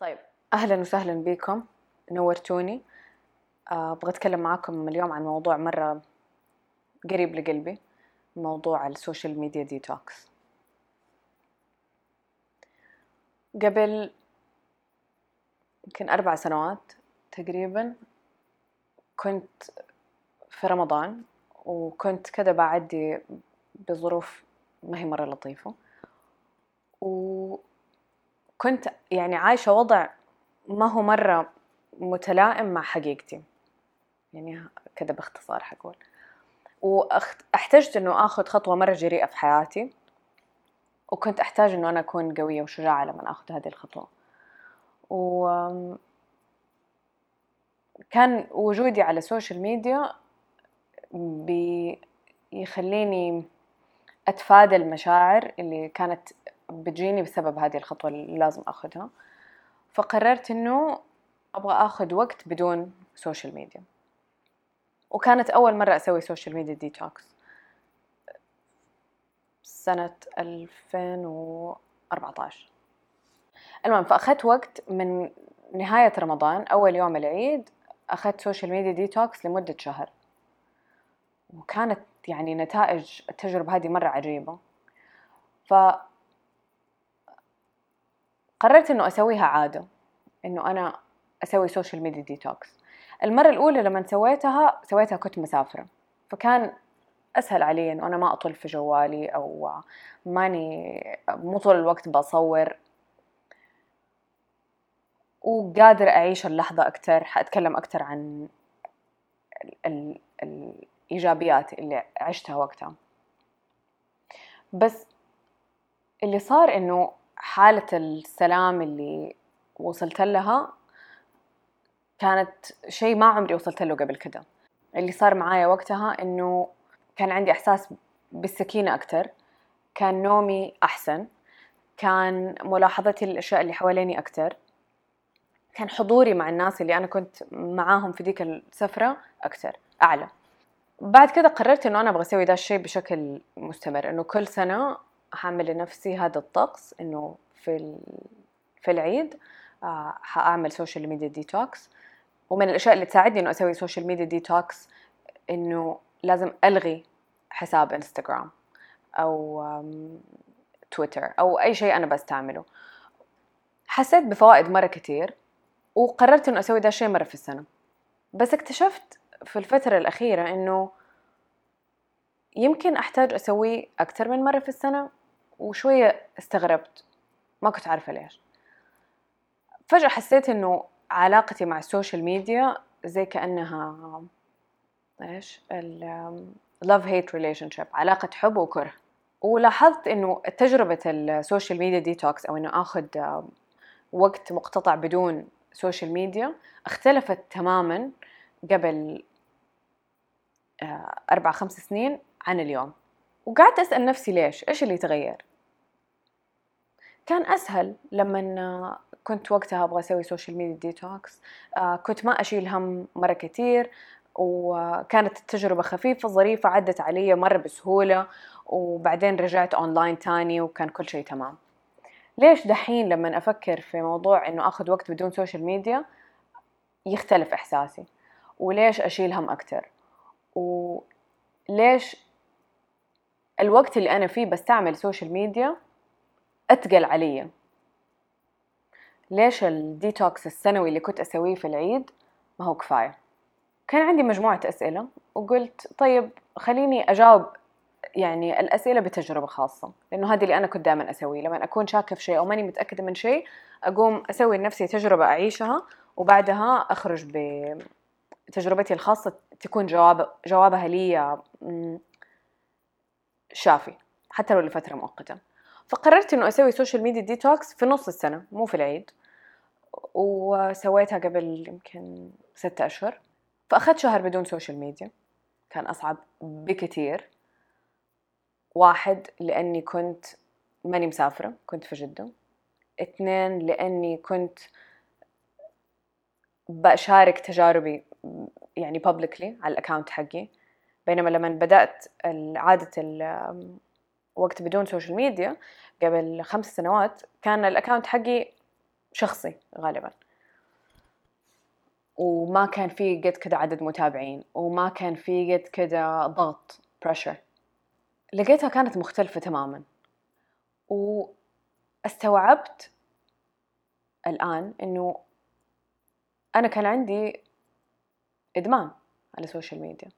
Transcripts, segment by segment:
طيب. أهلا وسهلا بكم. نورتوني. آه، أبغى أتكلم معاكم اليوم عن موضوع مرة قريب لقلبي موضوع ال social media detox. قبل يمكن أربع سنوات تقريبا كنت في رمضان وكنت كذا بعدي بظروف ما هي مرة لطيفة. وكنت يعني عايشة وضع ما هو مرة متلائم مع حقيقتي. يعني كذا باختصار حقول. وأحتجت إنه آخذ خطوة مرة جريئة في حياتي وكنت أحتاج إنه أنا أكون قوية وشجاعة لما آخذ هذه الخطوة. و كان وجودي على السوشيال ميديا بيخليني أتفادى المشاعر اللي كانت بتجيني بسبب هذه الخطوة اللي لازم أخذها. فقررت إنه أبغى أخذ وقت بدون social media وكانت أول مرة أسوي social media detox سنة 2014 المهم فأخذت وقت من نهاية رمضان أول يوم العيد أخذت social media detox لمدة شهر. وكانت يعني نتائج التجربة هذه مرة عجيبة. ف قررت إنه أسويها عادة إنه أنا أسوي social media detox المرة الأولى لما سويتها سويتها كنت مسافرة. فكان أسهل علي إنه أنا ما أطل في جوالي أو ماني مو طول الوقت بصور. وقادرة أعيش اللحظة أكتر حأتكلم أكتر عن ال ال الإيجابيات اللي عشتها وقتها. بس اللي صار إنه حالة السلام اللي وصلت لها كانت شيء ما عمري وصلت له قبل كده. اللي صار معايا وقتها إنه كان عندي إحساس بالسكينة أكتر كان نومي أحسن كان ملاحظتي للأشياء اللي حواليني أكتر كان حضوري مع الناس اللي أنا كنت معاهم في ديك السفرة أكتر أعلى. بعد كده قررت إنه أنا أبغى أسوي ده الشيء بشكل مستمر إنه كل سنة حعمل لنفسي هذا الطقس إنه في في العيد آه، حأعمل social media detox ومن الأشياء اللي تساعدني إنه أسوي social media detox إنه لازم ألغي حساب انستغرام أو تويتر أو أي شيء أنا بستعمله. حسيت بفوائد مرة كتير وقررت إنه أسوي ده الشيء مرة في السنة. بس اكتشفت في الفترة الأخيرة إنه يمكن أحتاج أسويه أكثر من مرة في السنة وشوية استغربت ما كنت عارفة ليش. فجأة حسيت إنه علاقتي مع ال social media زي كأنها إيش؟ ال love hate relationship علاقة حب وكره. ولاحظت إنه تجربة ال social media detox أو إنه آخذ وقت مقتطع بدون social media اختلفت تماما قبل آه، أربع خمس سنين عن اليوم. وقعدت أسأل نفسي ليش؟ إيش اللي تغير كان أسهل لما كنت وقتها أبغى أسوي social media detox كنت ما أشيل هم مرة كتير وكانت التجربة خفيفة ظريفة عدت علي مرة بسهولة وبعدين رجعت أونلاين تاني وكان كل شيء تمام. ليش دحين لما أفكر في موضوع إنه أخذ وقت بدون social media يختلف إحساسي. وليش أشيل هم أكتر؟ وليش الوقت اللي أنا فيه بستعمل social media أتقل علي. ليش الديتوكس السنوي اللي كنت أسويه في العيد ما هو كفاية؟ كان عندي مجموعة أسئلة وقلت طيب خليني أجاوب يعني الأسئلة بتجربة خاصة لأنه هذه اللي أنا كنت دائما أسويه. لما أكون شاكة في شيء أو ماني متأكدة من شيء أقوم أسوي لنفسي تجربة أعيشها وبعدها أخرج بتجربتي الخاصة تكون جواب جوابها لي شافي حتى لو لفترة مؤقتة. فقررت إنه أسوي social media detox في نص السنة مو في العيد. وسويتها قبل يمكن ستة أشهر. فأخذت شهر بدون social media كان أصعب بكثير واحد لأني كنت ماني مسافرة كنت في جدة. اثنين لأني كنت بشارك تجاربي يعني publicly على ال account حقي. بينما لما بدأت عادة وقت بدون social media قبل خمس سنوات كان ال account حقي شخصي غالبا. وما كان في قد كذا عدد متابعين وما كان في قد كذا ضغط pressure لقيتها كانت مختلفة تماما. واستوعبت الآن إنه أنا كان عندي إدمان على ال social media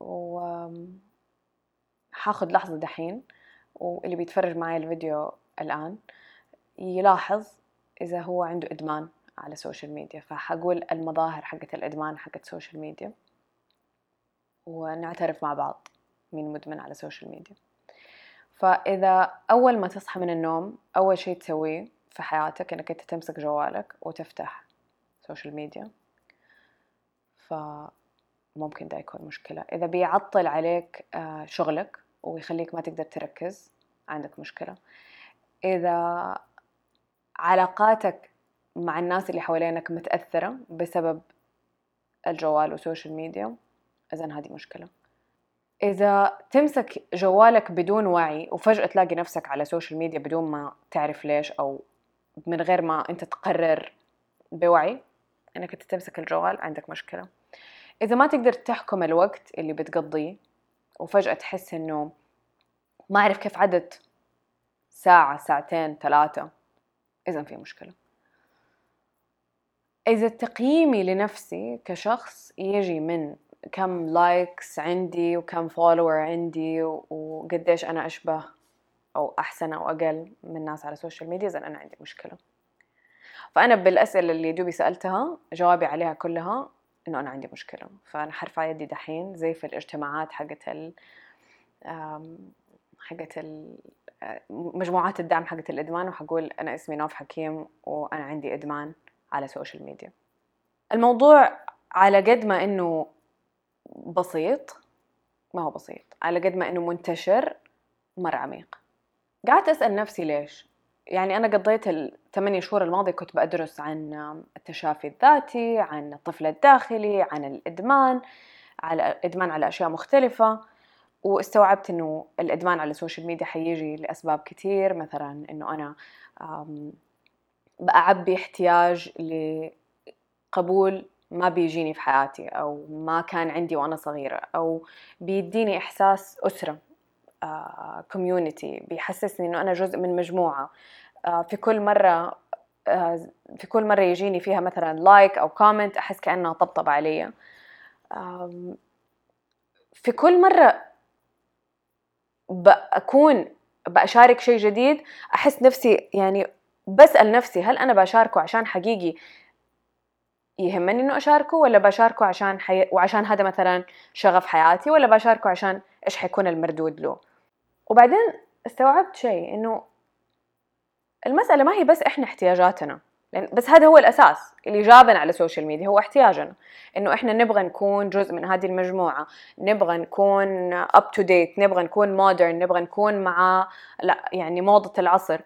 و حاخد لحظة دحين واللي بيتفرج معي الفيديو الآن يلاحظ إذا هو عنده إدمان على ال social media فحقول المظاهر حقت الإدمان حقت ال social media ونعترف مع بعض مين مدمن على ال social media فإذا أول ما تصحى من النوم أول شيء تسويه في حياتك إنك أنت تمسك جوالك وتفتح social media فممكن ده يكون مشكلة. إذا بيعطل عليك آه، شغلك ويخليك ما تقدر تركز عندك مشكلة. إذا علاقاتك مع الناس اللي حوالينك متأثرة بسبب الجوال وال social media إذا هذه مشكلة. إذا تمسك جوالك بدون وعي وفجأة تلاقي نفسك على ال social media بدون ما تعرف ليش أو من غير ما أنت تقرر بوعي إنك تمسك الجوال عندك مشكلة. إذا ما تقدر تحكم الوقت اللي بتقضيه وفجأة تحس إنه ما أعرف كيف عدت ساعة ساعتين ثلاثة. إذا في مشكلة. إذا تقييمي لنفسي كشخص يجي من كم likes عندي وكم follower عندي وقديش أنا أشبه أو أحسن أو أقل من الناس على ال social media إذا أنا عندي مشكلة. فأنا بالأسئلة اللي دوبي سألتها جوابي عليها كلها إنه أنا عندي مشكلة. فأنا حرفع يدي دحين زي في الاجتماعات حقت ال حقت ال مجموعات الدعم حقت الإدمان وحقول أنا اسمي نوف حكيم وأنا عندي إدمان على ال social media الموضوع على قد ما إنه بسيط ما هو بسيط على قد ما إنه منتشر مرة عميق. قعدت أسأل نفسي ليش؟ يعني أنا قضيت الثمانية شهور الماضية كنت بدرس عن التشافي الذاتي عن الطفل الداخلي عن الإدمان على إدمان على أشياء مختلفة واستوعبت إنه الإدمان على ال social media حيجي لأسباب كتير. مثلا إنه أنا بأعبي احتياج لقبول ما بيجيني في حياتي أو ما كان عندي وأنا صغيرة أو بيديني إحساس أسرة. community uh, بيحسسني إنه أنا جزء من مجموعة. uh, في كل مرة uh, في كل مرة يجيني فيها مثلا like أو comment أحس كأنها طبطب علي. في كل مرة بكون بشارك شيء جديد أحس نفسي يعني بسأل نفسي هل أنا بشاركه عشان حقيقي يهمني إنه أشاركه ولا بشاركه عشان حي... وعشان هذا مثلا شغف حياتي ولا بشاركه عشان إيش حيكون المردود له. وبعدين استوعبت شيء إنه المسألة ما هي بس إحنا احتياجاتنا لأن بس هذا هو الأساس اللي جابنا على السوشيال ميديا هو احتياجنا. إنه إحنا نبغى نكون جزء من هذه المجموعة نبغى نكون up to date نبغى نكون modern نبغى نكون مع لا يعني موضة العصر.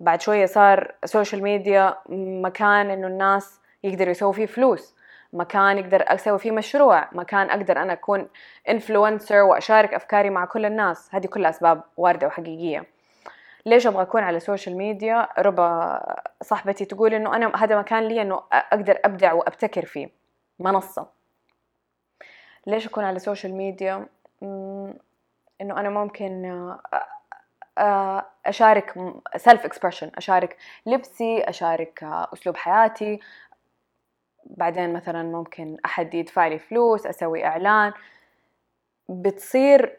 بعد شوية صار ال social media مكان إنه الناس يقدروا يسووا فيه فلوس. مكان يقدر أسوي فيه مشروع مكان أقدر أنا أكون influencer وأشارك أفكاري مع كل الناس. هذه كلها أسباب واردة وحقيقية. ليش أبغى أكون على ال social media ربا صاحبتي تقول إنه أنا هذا مكان لي إنه أقدر أبدع وأبتكر فيه. منصة. ليش أكون على ال social media إنه أنا ممكن أشارك self expression أشارك لبسي أشارك أسلوب حياتي بعدين مثلا ممكن أحد يدفع لي فلوس أسوي إعلان. بتصير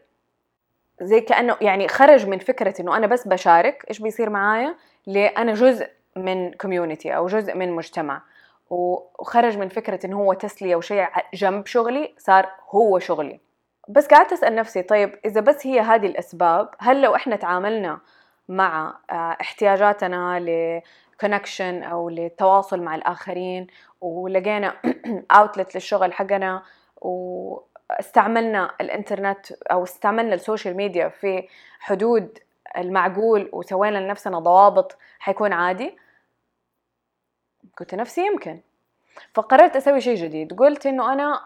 زي كأنه يعني خرج من فكرة إنه أنا بس بشارك. إيش بيصير معايا؟ أنا جزء من community أو جزء من مجتمع. وخرج من فكرة إنه هو تسلية وشيء جنب شغلي صار هو شغلي. بس قعدت أسأل نفسي طيب إذا بس هي هذه الأسباب هل لو إحنا تعاملنا مع آه، احتياجاتنا ل connection أو للتواصل مع الآخرين ولقينا outlet للشغل حقنا واستعملنا الإنترنت أو استعملنا ال social media في حدود المعقول وسوينا لنفسنا ضوابط حيكون عادي. قلت نفسي يمكن. فقررت أسوي شيء جديد. قلت إنه أنا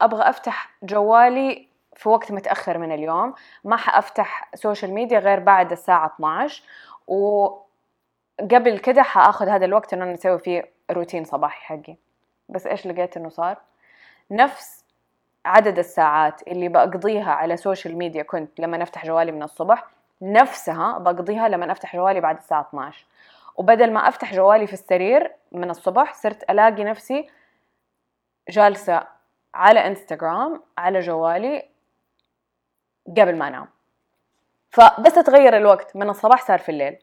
أبغى أفتح جوالي في وقت متأخر من اليوم. ما حأفتح social media غير بعد الساعة 12 و قبل كده حآخذ هذا الوقت انه أنا أسوي فيه روتين صباحي حقي. بس إيش لقيت إنه صار؟ نفس عدد الساعات اللي بقضيها على social media كنت لما أفتح جوالي من الصبح نفسها بقضيها لما أفتح جوالي بعد الساعة 12 وبدل ما أفتح جوالي في السرير من الصبح صرت ألاقي نفسي جالسة على انستغرام على جوالي قبل ما أنام. فبس تغير الوقت. من الصباح صار في الليل.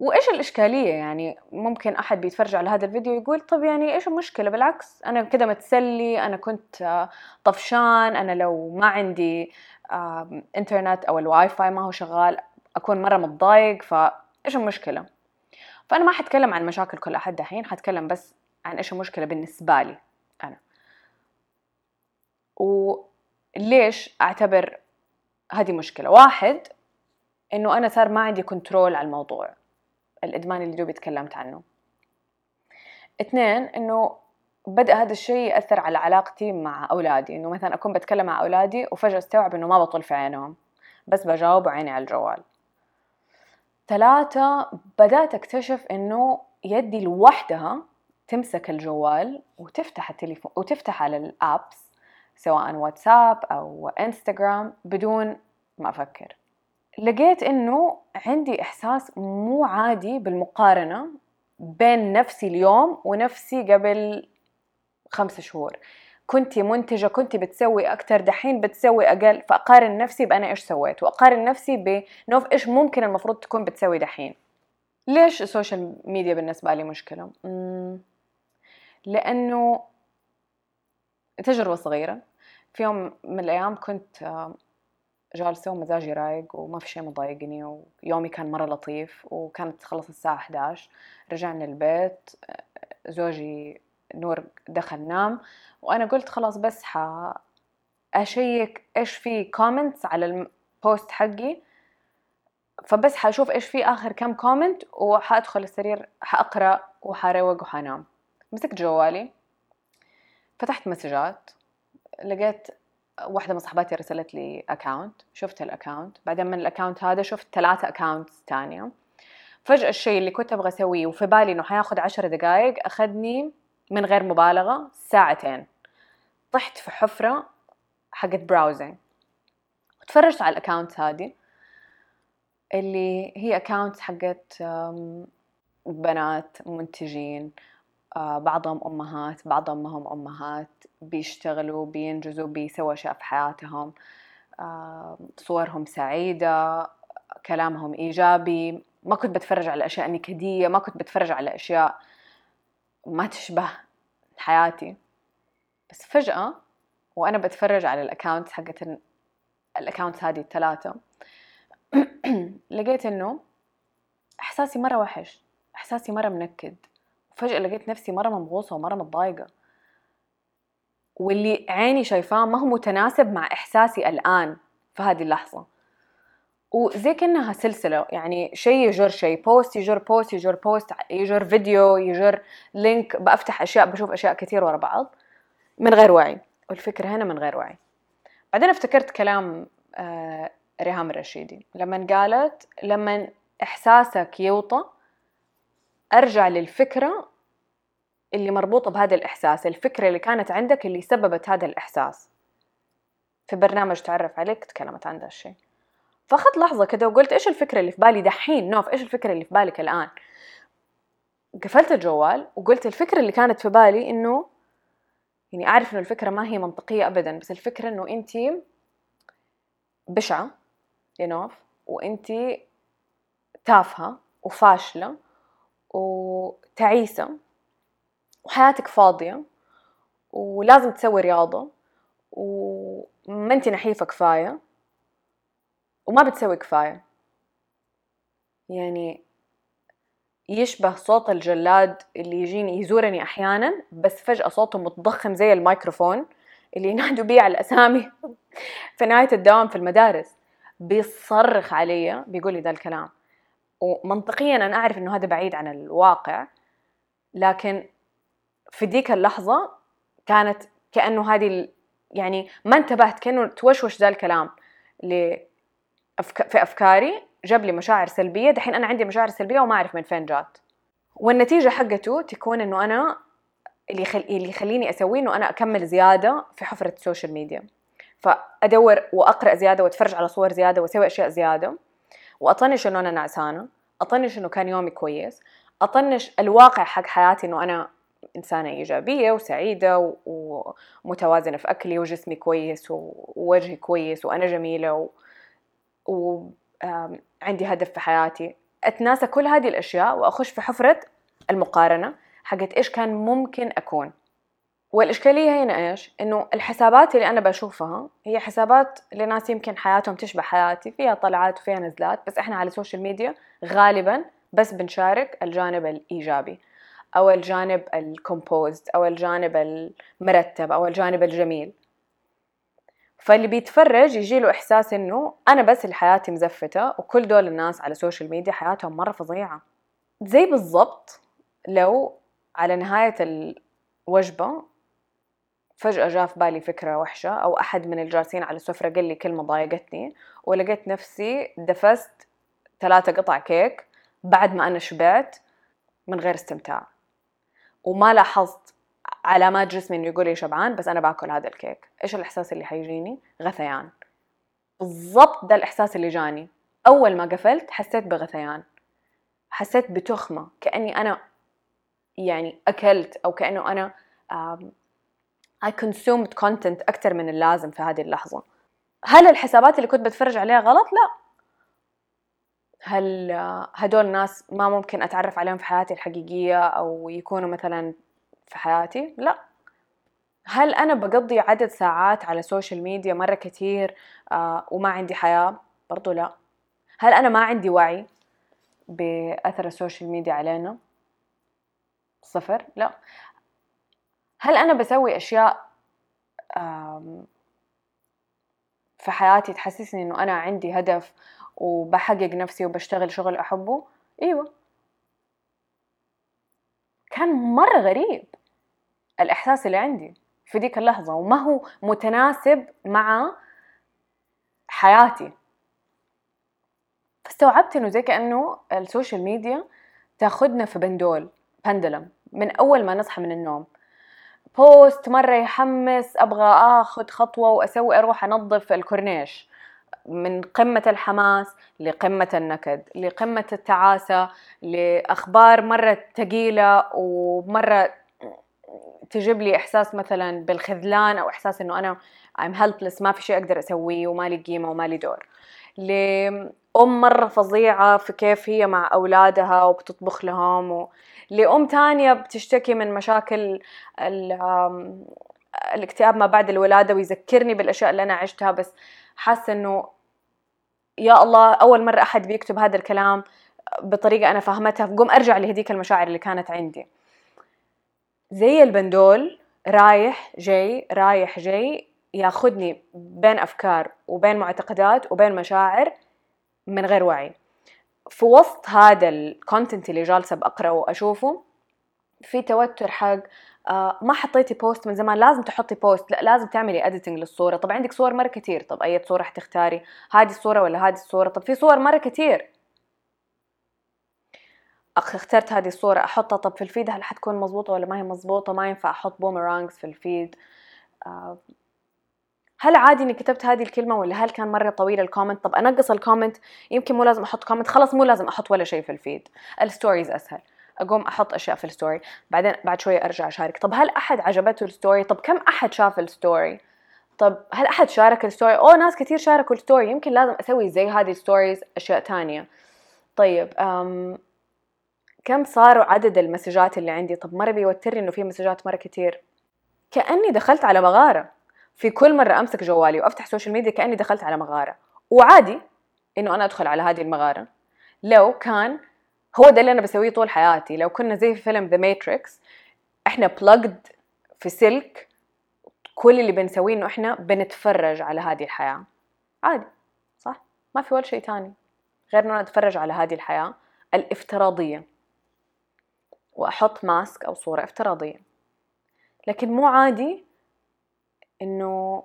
وإيش الإشكالية؟ يعني ممكن أحد بيتفرج على هذا الفيديو يقول طب يعني إيش المشكلة؟ بالعكس أنا كده متسلي أنا كنت آه، طفشان أنا لو ما عندي إنترنت أو الواي فاي ما هو شغال أكون مرة متضايق فايش المشكلة؟ فأنا ما حتكلم عن مشاكل كل أحد دحين حتكلم بس عن إيش المشكلة بالنسبة لي أنا. وليش أعتبر هذه مشكلة؟ واحد إنه أنا صار ما عندي كنترول على الموضوع. الإدمان اللي دوبي تكلمت عنه. اثنين إنه بدأ هذا الشيء يأثر على علاقتي مع أولادي. إنه مثلا أكون بتكلم مع أولادي وفجأة استوعب إنه ما بطل في عينهم. بس بجاوب عيني على الجوال. ثلاثة بدأت أكتشف إنه يدي لوحدها تمسك الجوال وتفتح التليفون وتفتح على الأبس سواء واتساب أو إنستغرام بدون ما أفكر. لقيت إنه عندي إحساس مو عادي بالمقارنة بين نفسي اليوم ونفسي قبل خمس شهور. كنت منتجة كنت بتسوي أكتر دحين بتسوي أقل فأقارن نفسي بأنا إيش سويت وأقارن نفسي بنوف إيش ممكن المفروض تكون بتسوي دحين. ليش ال social media بالنسبة لي مشكلة؟ لأنه تجربة صغيرة. في يوم من الأيام كنت جالسة ومزاجي رايق وما في شيء مضايقني ويومي كان مرة لطيف وكانت تخلص الساعة 11 رجعنا البيت زوجي نور دخل نام وأنا قلت خلاص بس ح أشيك إيش في comments على ال post حقي. فبس حشوف إيش في آخر كم comment وحأدخل السرير حأقرأ وحروق وحنام مسكت جوالي فتحت مسجات لقيت واحدة من صحباتي رسلت لي account شفت ال account بعدين من ال account هذا شفت ثلاثة accounts ثانية فجأة الشيء اللي كنت أبغى أسويه وفي بالي إنه حياخذ عشر دقائق أخذني من غير مبالغة ساعتين. طحت في حفرة حقت browsing تفرجت على ال account هذه اللي هي account حقت بنات منتجين. بعضهم أمهات بعضهم ما هم أمهات بيشتغلوا بينجزوا بيسووا أشياء في حياتهم. آه، صورهم سعيدة كلامهم إيجابي. ما كنت بتفرج على أشياء نكدية ما كنت بتفرج على أشياء ما تشبه حياتي. بس فجأة وأنا بتفرج على الأكاونت حقت الأكاونت هذه الثلاثة لقيت إنه إحساسي مرة وحش إحساسي مرة منكد. فجأة لقيت نفسي مرة مضغوصة ومرة متضايقة. واللي عيني شايفاه ما هو متناسب مع إحساسي الآن في هذه اللحظة. وزي كأنها سلسلة يعني شيء يجر شيء post يجر post يجر post يجر فيديو يجر link بفتح أشياء بشوف أشياء كثير ورا بعض من غير وعي. والفكرة هنا من غير وعي. بعدين افتكرت كلام آه ريهام الرشيدي. لما قالت لما إحساسك يوطى أرجع للفكرة اللي مربوطة بهذا الإحساس الفكرة اللي كانت عندك اللي سببت هذا الإحساس. في برنامج تعرف عليك تكلمت عن ذا الشيء. فاخذت لحظة كده وقلت إيش الفكرة اللي في بالي دحين؟ نوف إيش الفكرة اللي في بالك الآن؟ قفلت الجوال وقلت الفكرة اللي كانت في بالي إنه يعني أعرف إنه الفكرة ما هي منطقية ابدا بس الفكرة إنه أنت بشعة يا نوف وأنت تافهة وفاشلة وتعيسة وحياتك فاضية ولازم تسوي رياضة وما انت نحيفة كفاية وما بتسوي كفاية. يعني يشبه صوت الجلاد اللي يجيني يزورني أحيانا بس فجأة صوته متضخم زي الميكروفون اللي ينادوا بيه على الأسامي في نهاية الدوام في المدارس. بيصرخ علي بيقول لي ذا الكلام. ومنطقيا أنا أعرف إنه هذا بعيد عن الواقع لكن في ديك اللحظة كانت كأنه هذه يعني ما انتبهت كأنه توشوش ذا الكلام في أفكاري جاب لي مشاعر سلبية. دحين أنا عندي مشاعر سلبية وما أعرف من فين جات. والنتيجة حقته تكون إنه أنا اللي. اللي يخليني أسويه إنه أنا أكمل زيادة في حفرة ال social media فأدور وأقرأ زيادة وأتفرج على صور زيادة وأسوي أشياء زيادة. وأطنش إنه أنا نعسانة أطنش إنه كان يومي كويس أطنش الواقع حق حياتي إنه أنا إنسانة إيجابية وسعيدة ومتوازنة في أكلي وجسمي كويس ووجهي كويس وأنا جميلة وعندي هدف في حياتي. أتناسى كل هذه الأشياء وأخش في حفرة المقارنة حقت إيش كان ممكن أكون. والإشكالية هنا إيش؟ إنه الحسابات اللي أنا بشوفها هي حسابات لناس يمكن حياتهم تشبه حياتي فيها طلعات وفيها نزلات بس إحنا على ال social media غالبا بس بنشارك الجانب الإيجابي أو الجانب ال composed أو الجانب المرتب أو الجانب الجميل فاللي بيتفرج يجي له إحساس إنه أنا بس اللي حياتي مزفتة وكل دول الناس على ال social media حياتهم مرة فظيعة زي بالضبط لو على نهاية الوجبة فجأة جاء في بالي فكرة وحشة أو أحد من الجالسين على السفرة قال لي كلمة ضايقتني ولقيت نفسي دفست ثلاثة قطع كيك بعد ما أنا شبعت من غير استمتاع. وما لاحظت علامات جسمي إنه يقول لي شبعان بس أنا باكل هذا الكيك. إيش الإحساس اللي حيجيني؟ غثيان. بالضبط ده الإحساس اللي جاني. أول ما قفلت حسيت بغثيان. حسيت بتخمة كأني أنا يعني أكلت أو كأنه أنا I consumed content أكثر من اللازم في هذه اللحظة. هل الحسابات اللي كنت بتفرج عليها غلط؟ لا. هل هدول الناس ما ممكن أتعرف عليهم في حياتي الحقيقية أو يكونوا مثلا في حياتي؟ لا. هل أنا بقضي عدد ساعات على ال social media مرة كثير آه وما عندي حياة؟ برضو لا. هل أنا ما عندي وعي بأثر ال social media علينا؟ صفر. لا. هل أنا بسوي أشياء في حياتي تحسسني إنه أنا عندي هدف وبحقق نفسي وبشتغل شغل أحبه؟ أيوة. كان مرة غريب الإحساس اللي عندي في ديك اللحظة وما هو متناسب مع حياتي. فاستوعبت إنه زي كأنه ال social media تاخدنا في بندول بندلم من أول ما نصحى من النوم. post مرة يحمس أبغى آخذ خطوة وأسوي أروح أنظف الكورنيش. من قمة الحماس لقمة النكد لقمة التعاسة لأخبار مرة ثقيلة ومرة تجيب لي إحساس مثلا بالخذلان أو إحساس إنه أنا I'm helpless ما في شيء أقدر أسويه وما لي قيمة وما لي دور. لأم مرة فظيعة في كيف هي مع أولادها وبتطبخ لهم و... لأم تانية بتشتكي من مشاكل الاكتئاب ما بعد الولادة ويذكرني بالأشياء اللي أنا عشتها بس حاسة إنه يا الله أول مرة أحد بيكتب هذا الكلام بطريقة أنا فهمتها فقوم أرجع لهديك المشاعر اللي كانت عندي. زي البندول رايح جاي رايح جاي ياخذني بين أفكار وبين معتقدات وبين مشاعر من غير وعي. في وسط هذا ال content اللي جالسة بقراه وأشوفه في توتر حق آه ما حطيتي post من زمان لازم تحطي post لا لازم تعملي editing للصورة. طب عندك صور مرة كتير طب أي صورة حتختاري؟ هذه الصورة ولا هذه الصورة؟ طب في صور مرة كتير. آه اخترت هذه الصورة أحطها طب في ال feed هل حتكون مزبوطه ولا ما هي مزبوطه ما ينفع أحط boomerangs في ال feed. آه هل عادي اني كتبت هذه الكلمة ولا هل كان مرة طويل ال comment طب أنقص ال comment يمكن مو لازم أحط comment خلاص مو لازم أحط ولا شيء في ال feed ال stories أسهل. أقوم أحط أشياء في ال story بعدين بعد شوية أرجع أشارك. طب هل أحد عجبته ال story طب كم أحد شاف ال story طب هل أحد شارك ال story أوه ناس كثير شاركوا الستوري يمكن لازم أسوي زي هذه ال stories أشياء تانية. طيب أم كم صاروا عدد ال messages اللي عندي؟ طب مرة بيوترني إنه في messages مرة كثير كأني دخلت على مغاره في كل مرة أمسك جوالي وأفتح social media كأني دخلت على مغارة. وعادي إنه أنا أدخل على هذه المغارة. لو كان هو ده اللي أنا بسويه طول حياتي. لو كنا زي في فيلم The Matrix إحنا plugged في سلك كل اللي بنسويه إنه إحنا بنتفرج على هذه الحياة. عادي صح؟ ما في ولا شيء تاني. غير إنه نتفرج على هذه الحياة الافتراضية. وأحط ماسك أو صورة افتراضية. لكن مو عادي إنه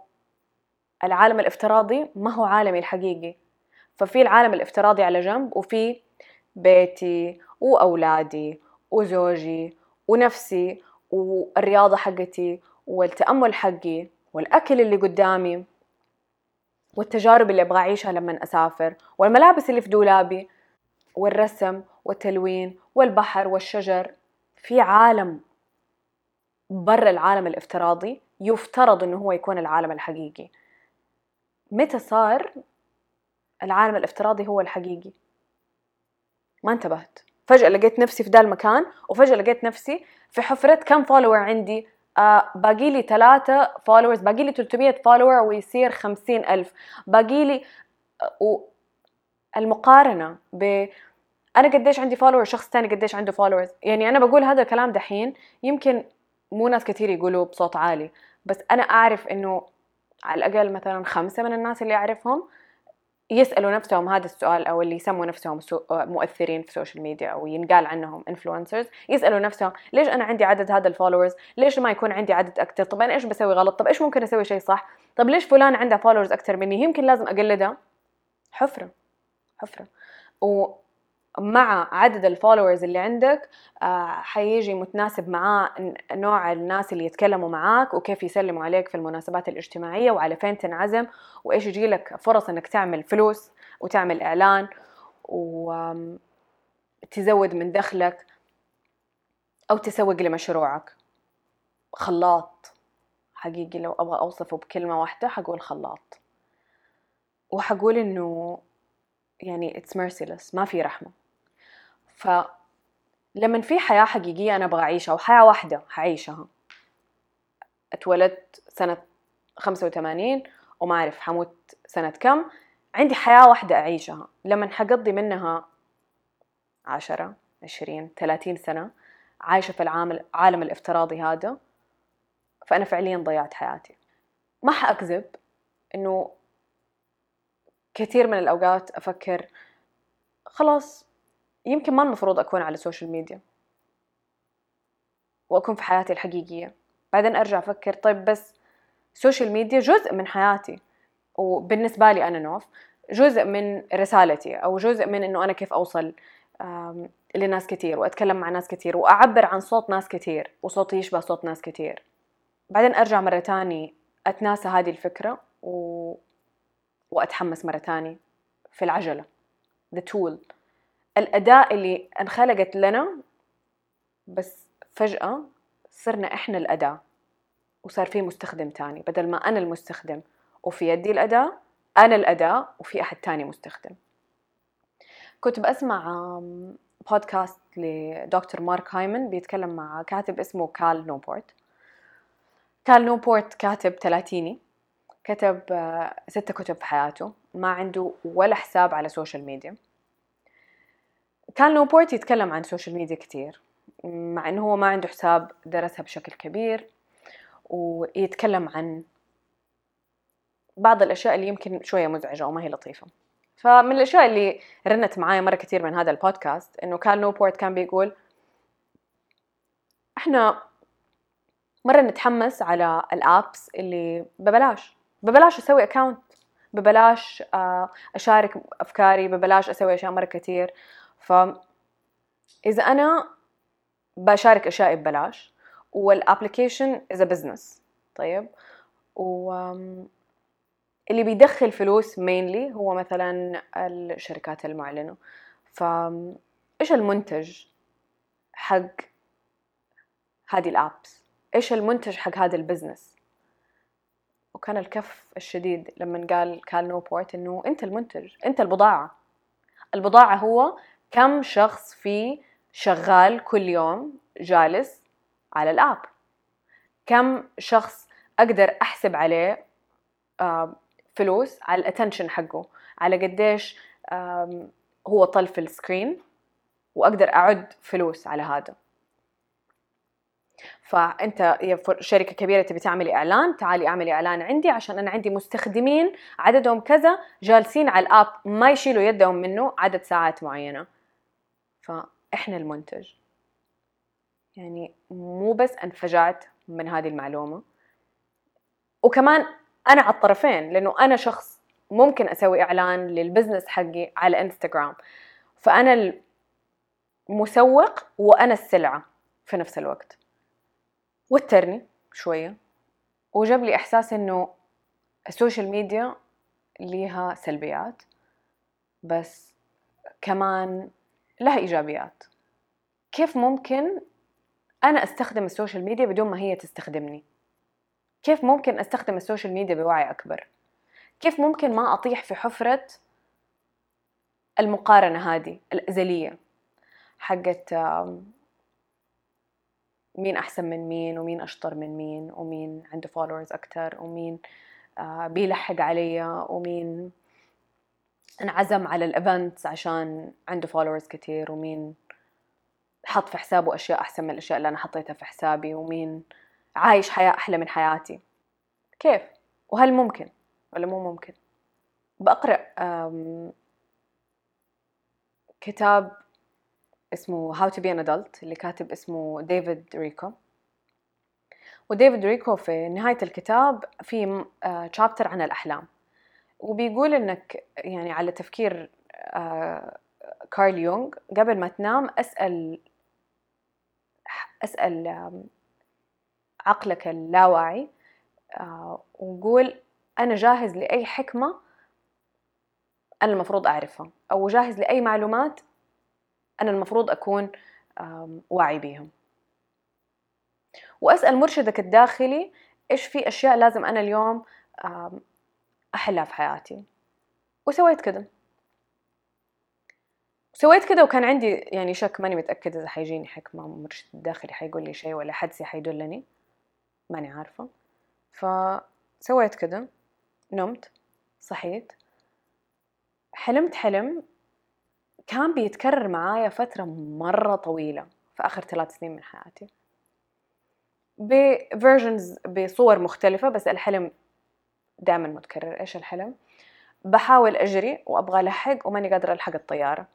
العالم الافتراضي ما هو عالمي الحقيقي. ففي العالم الافتراضي على جنب وفي بيتي وأولادي وزوجي ونفسي والرياضة حقتي والتأمل حقي والأكل اللي قدامي والتجارب اللي أبغى أعيشها لما أسافر والملابس اللي في دولابي والرسم والتلوين والبحر والشجر. في عالم برا العالم الافتراضي يفترض إنه هو يكون العالم الحقيقي. متى صار العالم الافتراضي هو الحقيقي؟ ما انتبهت. فجأة لقيت نفسي في ذا المكان وفجأة لقيت نفسي في حفرة كم follower عندي؟ آه باقي لي ثلاثة followers باقي لي 300 follower ويصير خمسين ألف. باقي لي آه المقارنة ب أنا قديش عندي follower شخص تاني قديش عنده followers يعني أنا بقول هذا الكلام دحين يمكن مو ناس كثير يقولوا بصوت عالي. بس أنا أعرف إنه على الأقل مثلا خمسة من الناس اللي أعرفهم يسألوا نفسهم هذا السؤال أو اللي يسموا نفسهم مؤثرين في ال social media أو ينقال عنهم influencers يسألوا نفسهم ليش أنا عندي عدد هذا ال followers ليش ما يكون عندي عدد أكثر طب أنا إيش بسوي غلط؟ طب إيش ممكن أسوي شيء صح؟ طب ليش فلان عنده followers أكثر مني؟ يمكن لازم أقلده حفرة. حفرة. و مع عدد ال followers اللي عندك آه، حيجي متناسب معاه نوع الناس اللي يتكلموا معاك وكيف يسلموا عليك في المناسبات الاجتماعية. وعلى فين تنعزم وإيش يجي لك فرص إنك تعمل فلوس وتعمل إعلان وتزود من دخلك أو تسوق لمشروعك. خلاط. حقيقي لو أبغى أوصفه بكلمة واحدة حقول خلاط. وحقول إنه يعني اتس merciless ما في رحمة. فلما في حياة حقيقية أنا أبغى أعيشها وحياة واحدة حعيشها اتولدت سنة خمسة وثمانين وما أعرف حموت سنة كم. عندي حياة واحدة أعيشها. لما حقضي منها عشرة عشرين ثلاثين سنة عايشة في العالم العالم الافتراضي هذا فأنا فعليا ضيعت حياتي. ما حأكذب إنه كثير من الأوقات أفكر خلاص يمكن ما المفروض أكون على السوشيال ميديا وأكون في حياتي الحقيقية. بعدين أرجع أفكر طيب بس ال social media جزء من حياتي. وبالنسبة لي أنا نوف جزء من رسالتي أو جزء من إنه أنا كيف أوصل لناس كتير وأتكلم مع ناس كتير وأعبر عن صوت ناس كتير وصوتي يشبه صوت ناس كتير. بعدين أرجع مرة تاني أتناسى هذه الفكرة و... وأتحمس مرة تاني في العجلة. The tool. الأداة اللي انخلقت لنا بس فجأة صرنا إحنا الأداة وصار في مستخدم تاني. بدل ما أنا المستخدم وفي يدي الأداة أنا الأداة وفي أحد تاني مستخدم. كنت بسمع بودكاست لدكتور مارك هايمن بيتكلم مع كاتب اسمه كال نوبورت. كال نوبورت كاتب ثلاثيني كتب آه، ستة كتب في حياته ما عنده ولا حساب على ال social media كال نوبورت يتكلم عن ال social media كتير مع إنه هو ما عنده حساب درسها بشكل كبير ويتكلم عن بعض الأشياء اللي يمكن شوية مزعجة أو ما هي لطيفة. فمن الأشياء اللي رنت معايا مرة كثير من هذا البودكاست إنه كال نوبورت كان بيقول إحنا مرة نتحمس على ال apps اللي ببلاش. ببلاش أسوي account ببلاش آه، أشارك أفكاري ببلاش أسوي أشياء مرة كثير فإذا أنا بشارك أشياء ببلاش وال application إذا business طيب؟ و اللي بيدخل فلوس mainly هو مثلا الشركات المعلنة. فإيش المنتج حق هذه ال apps إيش المنتج حق هذا ال business وكان الكف الشديد لما قال كال نوبورت إنه أنت المنتج أنت البضاعة. البضاعة هو كم شخص في شغال كل يوم جالس على ال app؟ كم شخص أقدر أحسب عليه فلوس على ال attention حقه؟ على قديش هو طل في ال screen وأقدر أعد فلوس على هذا. فأنت يا شركة كبيرة تبي تعملي إعلان تعالي اعملي إعلان عندي عشان أنا عندي مستخدمين عددهم كذا جالسين على الآب ما يشيلوا يدهم منه عدد ساعات معينة. فإحنا المنتج. يعني مو بس انفجعت من هذه المعلومة. وكمان أنا على الطرفين لأنه أنا شخص ممكن أسوي إعلان للبزنس حقي على انستغرام فأنا المسوق وأنا السلعة في نفس الوقت. وترني شوية. وجاب لي إحساس إنه ال social media ليها سلبيات. بس كمان لها إيجابيات. كيف ممكن أنا أستخدم ال social media بدون ما هي تستخدمني؟ كيف ممكن أستخدم ال social media بوعي أكبر؟ كيف ممكن ما أطيح في حفرة المقارنة هذه الأزلية حقت مين أحسن من مين ومين أشطر من مين ومين عنده followers أكثر ومين آه، بيلحق عليا ومين انعزم على ال events عشان عنده followers كتير ومين حط في حسابه أشياء أحسن من الأشياء اللي أنا حطيتها في حسابي ومين عايش حياة أحلى من حياتي. كيف؟ وهل ممكن؟ ولا مو ممكن؟ بقرأ كتاب اسمه How to be an adult اللي كاتب اسمه ديفيد ريكو وديفيد ريكو في نهاية الكتاب في تشابتر عن الأحلام. وبيقول إنك يعني على تفكير كارل يونغ قبل ما تنام أسأل أسأل عقلك اللاواعي وقول أنا جاهز لأي حكمة أنا المفروض أعرفها أو جاهز لأي معلومات أنا المفروض أكون واعي بيهم. وأسأل مرشدك الداخلي إيش في أشياء لازم أنا اليوم أحلها في حياتي. وسويت كده. سويت كده وكان عندي يعني شك ماني متأكدة إذا حيجيني حكمة مرشد الداخلي حيقول لي شيء ولا حدسي حيدلني. ماني عارفة. فسويت كده. نمت. صحيت. حلمت حلم كان بيتكرر معايا فترة مرة طويلة في آخر ثلاث سنين من حياتي. بفيرجنز بصور مختلفة بس الحلم دائما متكرر. إيش الحلم؟ بحاول أجري وأبغى ألحق وماني قادرة ألحق الطيارة.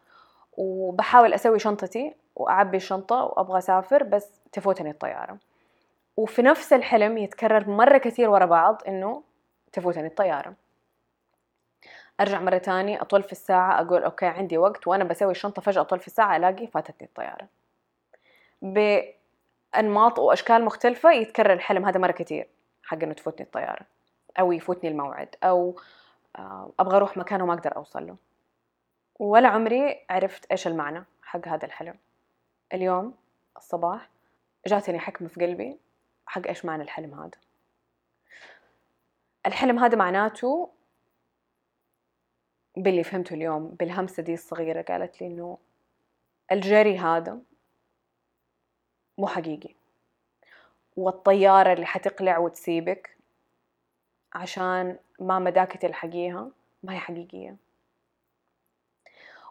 وبحاول أسوي شنطتي وأعبي الشنطة وأبغى أسافر بس تفوتني الطيارة. وفي نفس الحلم يتكرر مرة كثير ورا بعض إنه تفوتني الطيارة. أرجع مرة تانية أطول في الساعة أقول أوكي عندي وقت وأنا بسوي الشنطة فجأة أطول في الساعة ألاقي فاتتني الطيارة. بأنماط وأشكال مختلفة يتكرر الحلم هذا مرة كثير حق إنه تفوتني الطيارة. أو يفوتني الموعد أو آه، أبغى أروح مكان وما أقدر أوصل له. ولا عمري عرفت إيش المعنى حق هذا الحلم. اليوم الصباح جاتني حكمة في قلبي حق إيش معنى الحلم هذا. الحلم هذا معناته باللي فهمته اليوم بالهمسة دي الصغيرة قالت لي إنه الجري هذا مو حقيقي. والطيارة اللي حتقلع وتسيبك عشان ما مداك تلحقيها؟ ما هي حقيقية.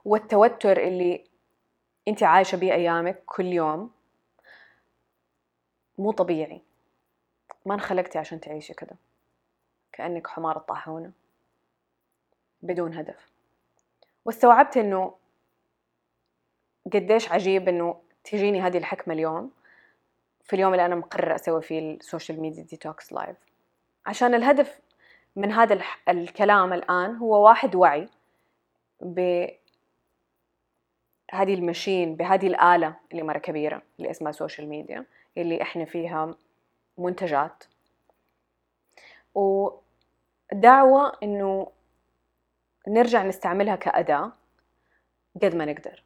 والتوتر اللي انت عايشة بيه أيامك كل يوم مو طبيعي. ما انخلقتي عشان تعيشي كده. كأنك حمارة طاحونة بدون هدف. واستوعبت إنه قديش عجيب إنه تجيني هذه الحكمة اليوم. في اليوم اللي أنا مقررة أسوي فيه ال social media detox live عشان الهدف من هذا الكلام الآن هو واحد وعي ب هذه ال machine بهذه الآلة اللي مرة كبيرة اللي اسمها social media اللي إحنا فيها منتجات. ودعوة إنه نرجع نستعملها كأداة قد ما نقدر.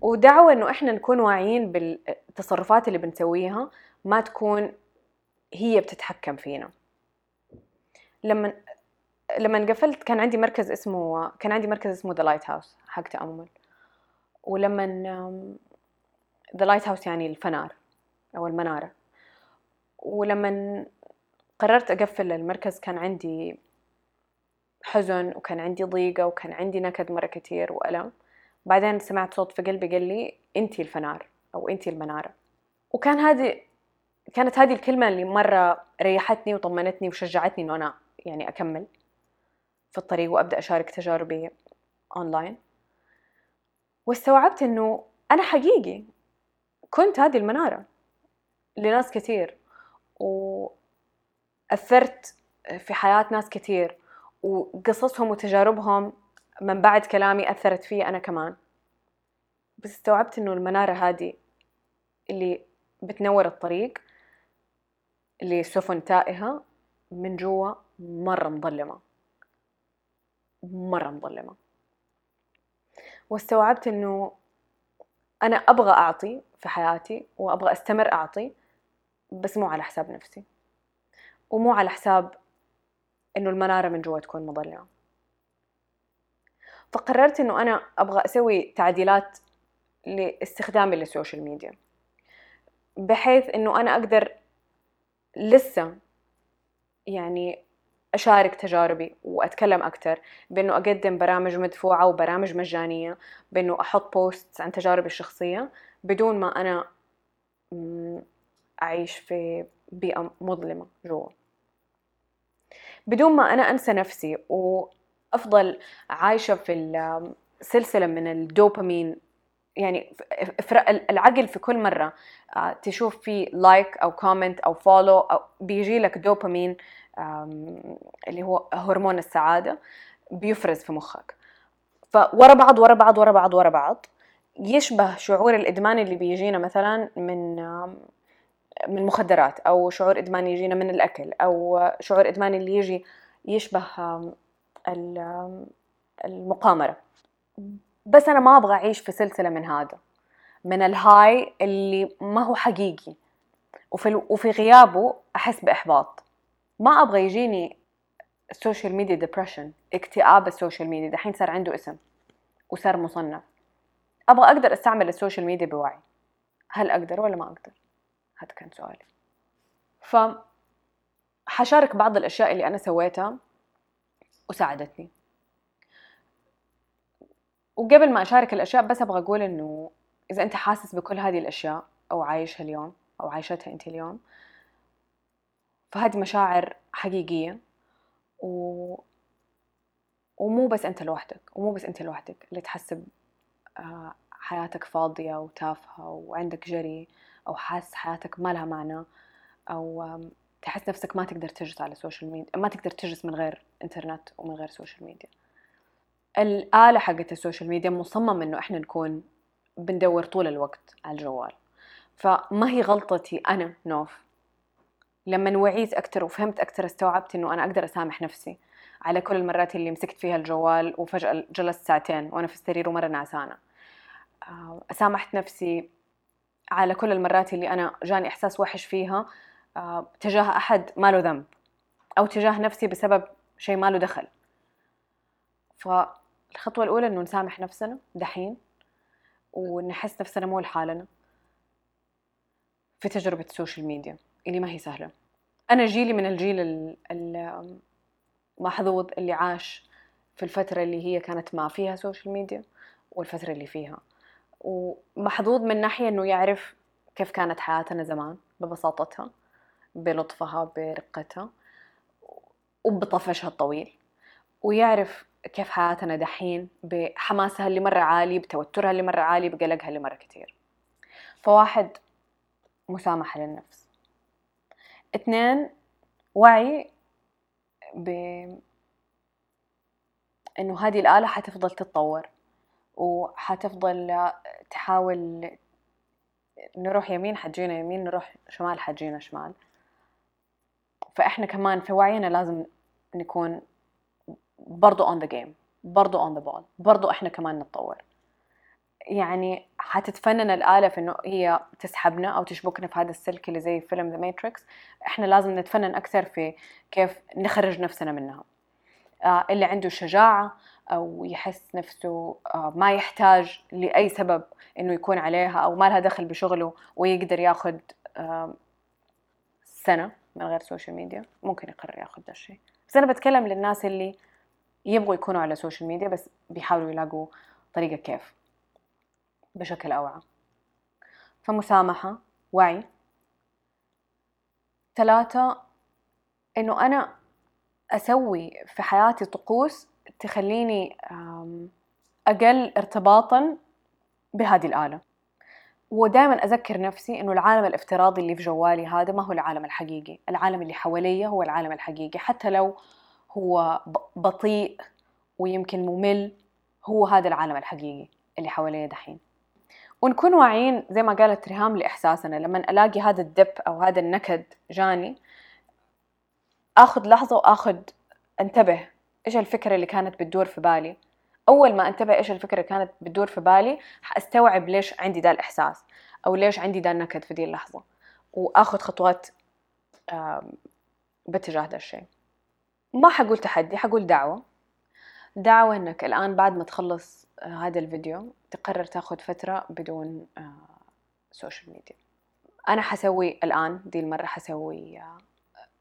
ودعوة إنه إحنا نكون واعيين بالتصرفات اللي بنسويها ما تكون هي بتتحكم فينا. لما لما قفلت كان عندي مركز اسمه كان عندي مركز اسمه The Lighthouse حق تأمل ولما The Lighthouse يعني الفنار أو المنارة. ولما قررت أقفل المركز كان عندي حزن وكان عندي ضيقة وكان عندي نكد مرة كتير وألم. بعدين سمعت صوت في قلبي قال لي أنتي الفنار أو أنتي المنارة. وكان هذه كانت هذه الكلمة اللي مرة ريحتني وطمنتني وشجعتني إنه أنا يعني أكمل في الطريق وأبدأ أشارك تجاربي أونلاين واستوعبت إنه أنا حقيقي كنت هذه المنارة لناس كثير وأثرت في حياة ناس كثير وقصصهم وتجاربهم من بعد كلامي أثرت فيه أنا كمان. بس استوعبت إنه المنارة هذه اللي بتنور الطريق اللي سفن تائهة من جوا مرة مظلمة. مرة مظلمة. واستوعبت إنه أنا أبغى أعطي في حياتي وأبغى أستمر أعطي بس مو على حساب نفسي. ومو على حساب إنه المنارة من جوا تكون مظلمة. فقررت إنه أنا أبغى أسوي تعديلات لاستخدامي لل social media. بحيث إنه أنا أقدر لسه يعني أشارك تجاربي وأتكلم أكثر بأنه أقدم برامج مدفوعة وبرامج مجانية بأنه أحط post عن تجاربي الشخصية بدون ما أنا أعيش في بيئة مظلمة جوا. بدون ما أنا أنسى نفسي وأفضل عايشة في سلسلة من الدوبامين يعني العقل في كل مرة آه، تشوف فيه like أو comment أو follow أو بيجي لك دوبامين اللي هو هرمون السعادة بيفرز في مخك. فورا بعض ورا بعض ورا بعض ورا بعض. يشبه شعور الإدمان اللي بيجينا مثلا من من المخدرات أو شعور إدماني يجينا من الأكل أو شعور إدماني اللي يجي يشبه المقامرة بس أنا ما أبغى أعيش في سلسلة من هذا من ال high اللي ما هو حقيقي. وفي, وفي غيابه أحس بإحباط. ما أبغى يجيني ال social media depression اكتئاب ال social media. دحين صار عنده اسم وصار مصنف. أبغى أقدر أستعمل السوشيال ميديا بوعي. هل أقدر ولا ما أقدر؟ هذا كان سؤالي. ف حشارك بعض الأشياء اللي أنا سويتها وساعدتني. وقبل ما أشارك الأشياء بس أبغى أقول إنه إذا أنت حاسس بكل هذه الأشياء أو عايشها اليوم أو عايشتها أنت اليوم فهذه مشاعر حقيقية و... ومو بس أنت لوحدك ومو بس أنت لوحدك اللي تحسب آه، حياتك فاضية وتافهة وعندك جري أو حاسس حياتك ما لها معنى أو تحس نفسك ما تقدر تجلس على ال social media ما تقدر تجلس من غير إنترنت ومن غير social media الآلة حقت ال social media مصمم إنه إحنا نكون بندور طول الوقت على الجوال. فما هي غلطتي أنا نوف. لما وعيت أكثر وفهمت أكثر استوعبت إنه أنا أقدر أسامح نفسي على كل المرات اللي مسكت فيها الجوال وفجأة جلست ساعتين وأنا في السرير ومرة نعسانة. آه، سامحت نفسي على كل المرات اللي أنا جاني إحساس وحش فيها آه، تجاه أحد ما له ذنب أو تجاه نفسي بسبب شيء ما له دخل. فالخطوة الأولى إنه نسامح نفسنا دحين ونحس نفسنا مو لحالنا في تجربة ال social media اللي ما هي سهلة. أنا جيلي من الجيل المحظوظ اللي عاش في الفترة اللي هي كانت ما فيها social media والفترة اللي فيها. ومحظوظ من ناحية إنه يعرف كيف كانت حياتنا زمان ببساطتها بلطفها برقتها وبطفشها الطويل ويعرف كيف حياتنا دحين بحماسها اللي مرة عالي بتوترها اللي مرة عالي بقلقها اللي مرة كتير. فواحد مسامحة للنفس. اثنين وعي ب إنه هذه الآلة حتفضل تتطور وحتفضل تحاول نروح يمين حتجينا يمين نروح شمال حتجينا شمال. فإحنا كمان في وعينا لازم نكون برضو on the game برضو on the ball برضو إحنا كمان نتطور. يعني حتتفنن الآلة في إنه هي تسحبنا أو تشبكنا في هذا السلك اللي زي فيلم The Matrix إحنا لازم نتفنن أكثر في كيف نخرج نفسنا منها. آه اللي عنده شجاعة أو يحس نفسه آه ما يحتاج لأي سبب إنه يكون عليها أو ما لها دخل بشغله ويقدر ياخذ سنة من غير social media ممكن يقرر ياخذ ده الشيء. بس أنا بتكلم للناس اللي يبغوا يكونوا على السوشيال ميديا بس بيحاولوا يلاقوا طريقة كيف بشكل أوعى. فمسامحة وعي. ثلاثة إنه أنا أسوي في حياتي طقوس تخليني أقل ارتباطا بهذه الآلة. ودائما أذكر نفسي إنه العالم الافتراضي اللي في جوالي هذا ما هو العالم الحقيقي. العالم اللي حواليا هو العالم الحقيقي. حتى لو هو بطيء ويمكن ممل. هو هذا العالم الحقيقي اللي حواليه دحين. ونكون واعيين زي ما قالت ريهام لإحساسنا لما ألاقي هذا الدب أو هذا النكد جاني آخذ لحظة وآخذ انتبه إيش الفكرة اللي كانت بتدور في بالي. أول ما انتبه إيش الفكرة اللي كانت بتدور في بالي حأستوعب ليش عندي ده الإحساس أو ليش عندي ده النكد في دي اللحظة. وآخذ خطوات باتجاه ده الشيء. ما حقول تحدي حقول دعوة. دعوة إنك الآن بعد ما تخلص آه، هذا الفيديو تقرر تاخذ فترة بدون social media أنا حسوي الآن دي المرة حسوي آه،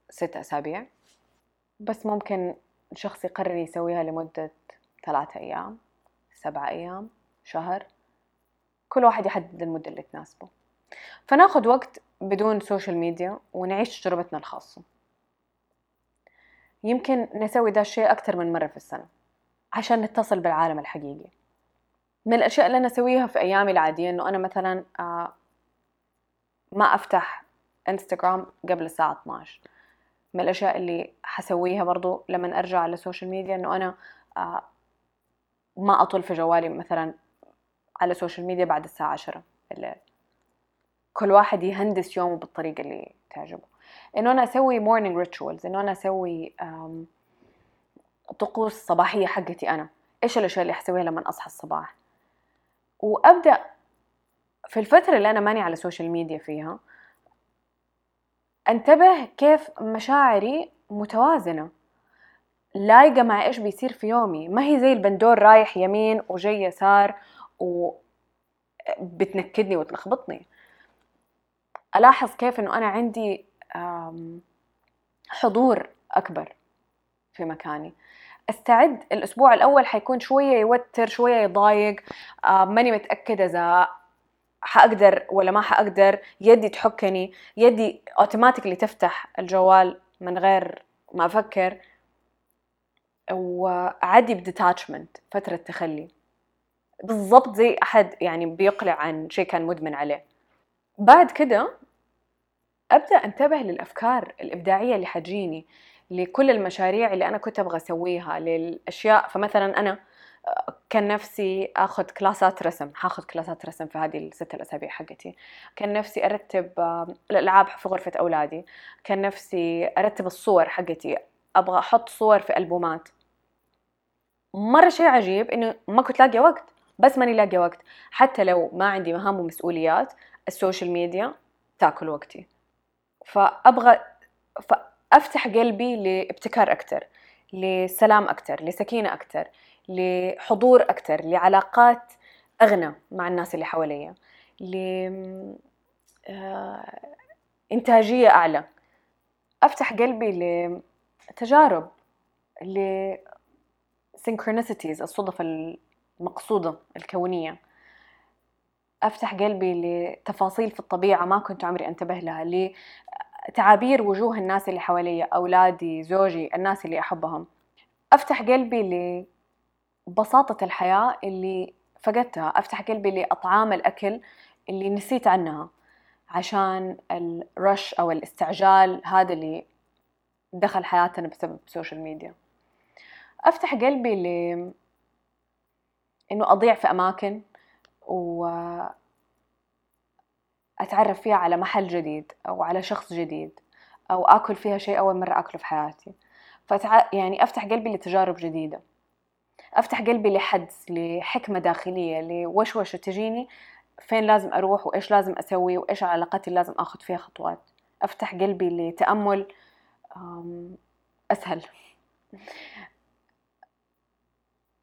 ست أسابيع. بس ممكن شخص يقرر يسويها لمدة ثلاثة أيام سبعة أيام شهر. كل واحد يحدد المدة اللي تناسبه. فناخد وقت بدون social media ونعيش تجربتنا الخاصة. يمكن نسوي ده الشيء أكثر من مرة في السنة عشان نتصل بالعالم الحقيقي. من الأشياء اللي أنا أسويها في أيامي العادية إنه أنا مثلا آه، ما أفتح إنستغرام قبل الساعة 12 من الأشياء اللي حسويها برضو لما أرجع على ال social media إنه أنا آه، ما اطل في جوالي مثلا على ال social media بعد الساعة عشرة الليل كل واحد يهندس يومه بالطريقة اللي تعجبه. انه أنا أسوي morning rituals انه أنا أسوي طقوس صباحية حقتي أنا. إيش الأشياء اللي حسويها لما أصحى الصباح؟ وأبدأ في الفترة اللي أنا ماني على ال social media فيها أنتبه كيف مشاعري متوازنة. لايقة مع إيش بيصير في يومي. ما هي زي البندول رايح يمين وجاي يسار وبتنكدني وتلخبطني. ألاحظ كيف إنه أنا عندي حضور أكبر في مكاني. أستعد الأسبوع الأول حيكون شوية يوتر شوية يضايق. ماني متأكدة إذا حأقدر ولا ما حأقدر. يدي تحكني. يدي automatically تفتح الجوال من غير ما أفكر. وعدي ب detachment فترة تخلي. بالضبط زي أحد يعني بيقلع عن شيء كان مدمن عليه. بعد كده أبدأ أنتبه للأفكار الإبداعية اللي حتجيني لكل المشاريع اللي أنا كنت أبغى أسويها للأشياء. فمثلا أنا كان نفسي آخذ كلاسات رسم حاخذ كلاسات رسم في هذه الست الأسابيع حقتي. كان نفسي أرتب الألعاب في غرفة أولادي. كان نفسي أرتب الصور حقتي. أبغى أحط صور في ألبومات. مرة شيء عجيب إنه ما كنت لاقية وقت. بس ماني لاقية وقت. حتى لو ما عندي مهام ومسؤوليات ال social media تاكل وقتي. فأبغى فأفتح قلبي لابتكار أكثر لسلام أكثر لسكينة أكثر لحضور أكثر لعلاقات أغنى مع الناس اللي حواليا لإنتاجية آه، أعلى. أفتح قلبي لتجارب ل الصدف المقصودة الكونية. أفتح قلبي لتفاصيل في الطبيعة ما كنت عمري أنتبه لها لتعابير وجوه الناس اللي حواليا أولادي زوجي الناس اللي أحبهم. أفتح قلبي بساطة الحياة اللي فقدتها أفتح قلبي لأطعام الأكل اللي نسيت عنها عشان الرش أو الاستعجال هذا اللي دخل حياتنا بسبب السوشيال ميديا أفتح قلبي ل إنه أضيع في أماكن و أتعرف فيها على محل جديد أو على شخص جديد أو آكل فيها شيء أول مرة آكله في حياتي. فتع... يعني أفتح قلبي لتجارب جديدة. أفتح قلبي لحدس لحكمة داخلية لوشوشة تجيني فين لازم أروح وإيش لازم أسوي وإيش العلاقات اللي لازم آخذ فيها خطوات. أفتح قلبي لتأمل أسهل.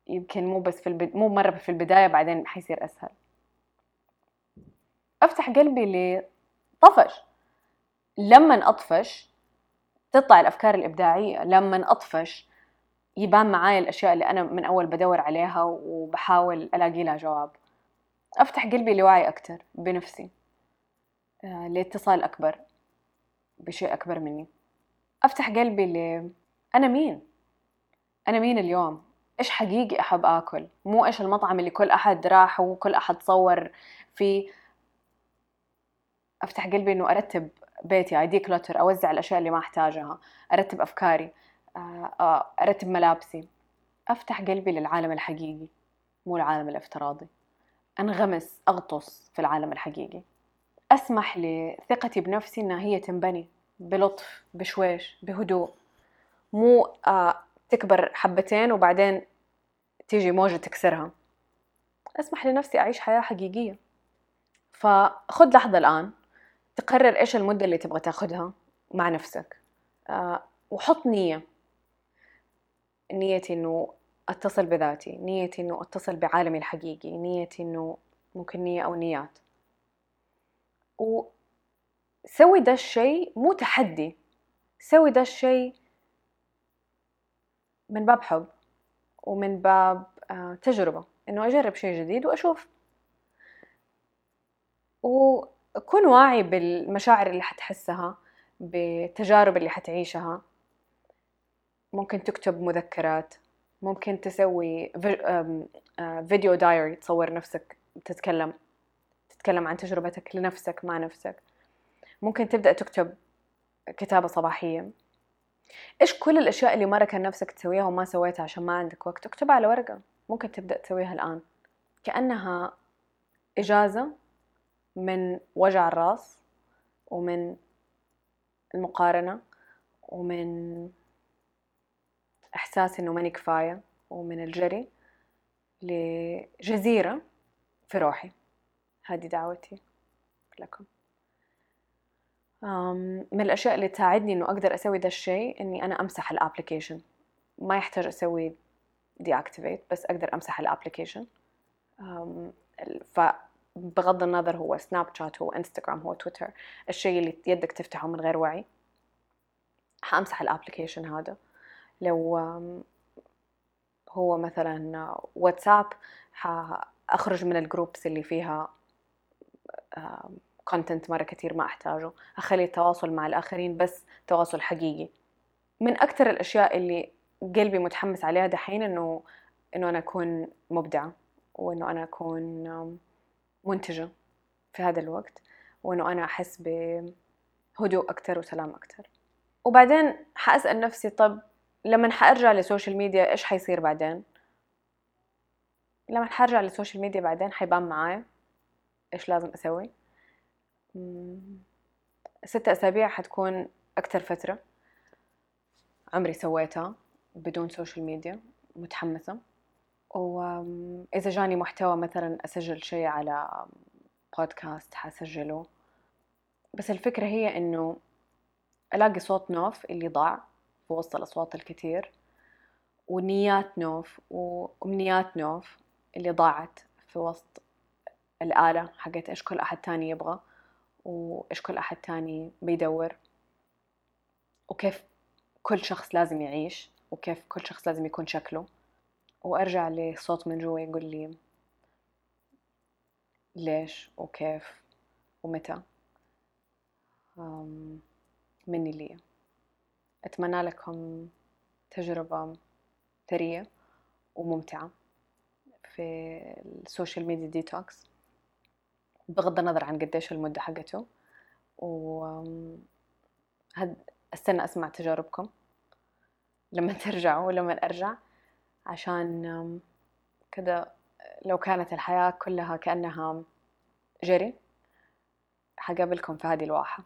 يمكن مو بس في البد... مو مرة في البداية بعدين حيصير أسهل. أفتح قلبي لطفش لما أطفش تطلع الأفكار الإبداعية. لما أطفش يبان معايا الأشياء اللي أنا من أول بدور عليها وبحاول ألاقي لها جواب. أفتح قلبي لوعي أكتر بنفسي. آه، لاتصال أكبر بشيء أكبر مني. أفتح قلبي ل أنا مين؟ أنا مين اليوم؟ إيش حقيقي أحب آكل؟ مو إيش المطعم اللي كل أحد راح وكل أحد صور فيه. أفتح قلبي إنه أرتب بيتي أي كلوتر أوزع الأشياء اللي ما أحتاجها أرتب أفكاري آه، أرتب ملابسي. أفتح قلبي للعالم الحقيقي مو العالم الافتراضي. أنغمس أغطس في العالم الحقيقي. أسمح لثقتي بنفسي إنها هي تنبني بلطف بشويش بهدوء. مو آه تكبر حبتين وبعدين تيجي موجة تكسرها. أسمح لنفسي أعيش حياة حقيقية. فخذ لحظة الآن تقرر إيش المدة اللي تبغى تاخدها مع نفسك. آه وحط نية. نيتي إنه أتصل بذاتي نيتي إنه أتصل بعالمي الحقيقي نيتي إنه ممكن نية أو نيات. وسوي ده الشيء مو تحدي. سوي ده الشيء من باب حب ومن باب آه، تجربة إنه أجرب شيء جديد وأشوف. وكن واعي بالمشاعر اللي حتحسها بالتجارب اللي حتعيشها. ممكن تكتب مذكرات ممكن تسوي فيديو دايري آه، تصور نفسك تتكلم تتكلم عن تجربتك لنفسك مع نفسك. ممكن تبدأ تكتب كتابة صباحية. إيش كل الأشياء اللي مرة كان نفسك تسويها وما سويتها عشان ما عندك وقت؟ اكتبها على ورقة. ممكن تبدأ تسويها الآن. كأنها إجازة من وجع الرأس ومن المقارنة ومن إحساس إنه ماني كفاية ومن الجري لجزيرة في روحي. هذه دعوتي لكم. من الأشياء اللي تساعدني إنه أقدر أسوي ذا الشيء إني أنا أمسح ال application ما يحتاج أسوي deactivate بس أقدر أمسح ال application فبغض النظر هو سناب شات هو انستغرام هو تويتر الشيء اللي يدك تفتحه من غير وعي حأمسح ال application هذا. لو هو مثلا واتساب حأخرج من ال groups اللي فيها content مرة كتير ما أحتاجه. أخلي التواصل مع الآخرين بس تواصل حقيقي. من أكثر الأشياء اللي قلبي متحمس عليها دحين إنه إنه أنا أكون مبدعة وإنه أنا أكون منتجة في هذا الوقت وإنه أنا أحس بهدوء أكتر وسلام أكتر. وبعدين حأسأل نفسي طب لما حأرجع لل social media إيش حيصير بعدين؟ لما حرجع لل social media بعدين حيبان معايا إيش لازم أسوي؟ ستة أسابيع حتكون أكتر فترة عمري سويتها بدون social media متحمسة. وإذا جاني محتوى مثلا أسجل شيء على بودكاست حسجله. بس الفكرة هي إنه ألاقي صوت نوف اللي ضاع في وسط الأصوات الكتير ونيات نوف وأمنيات نوف اللي ضاعت في وسط الآلة حقت إيش كل أحد تاني يبغى. وإيش كل أحد تاني بيدور؟ وكيف كل شخص لازم يعيش؟ وكيف كل شخص لازم يكون شكله؟ وأرجع لصوت من جوا يقول لي ليش؟ وكيف؟ ومتى؟ مني لي. أتمنى لكم تجربة ثرية وممتعة في ال social media detox. بغض النظر عن قديش المدة حقته. وحأستنى أسمع تجاربكم لما ترجعوا ولما أرجع. عشان كذا لو كانت الحياة كلها كأنها جري حقابلكم في هذه الواحة.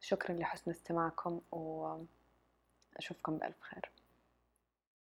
شكرا لحسن استماعكم وأشوفكم بألف خير.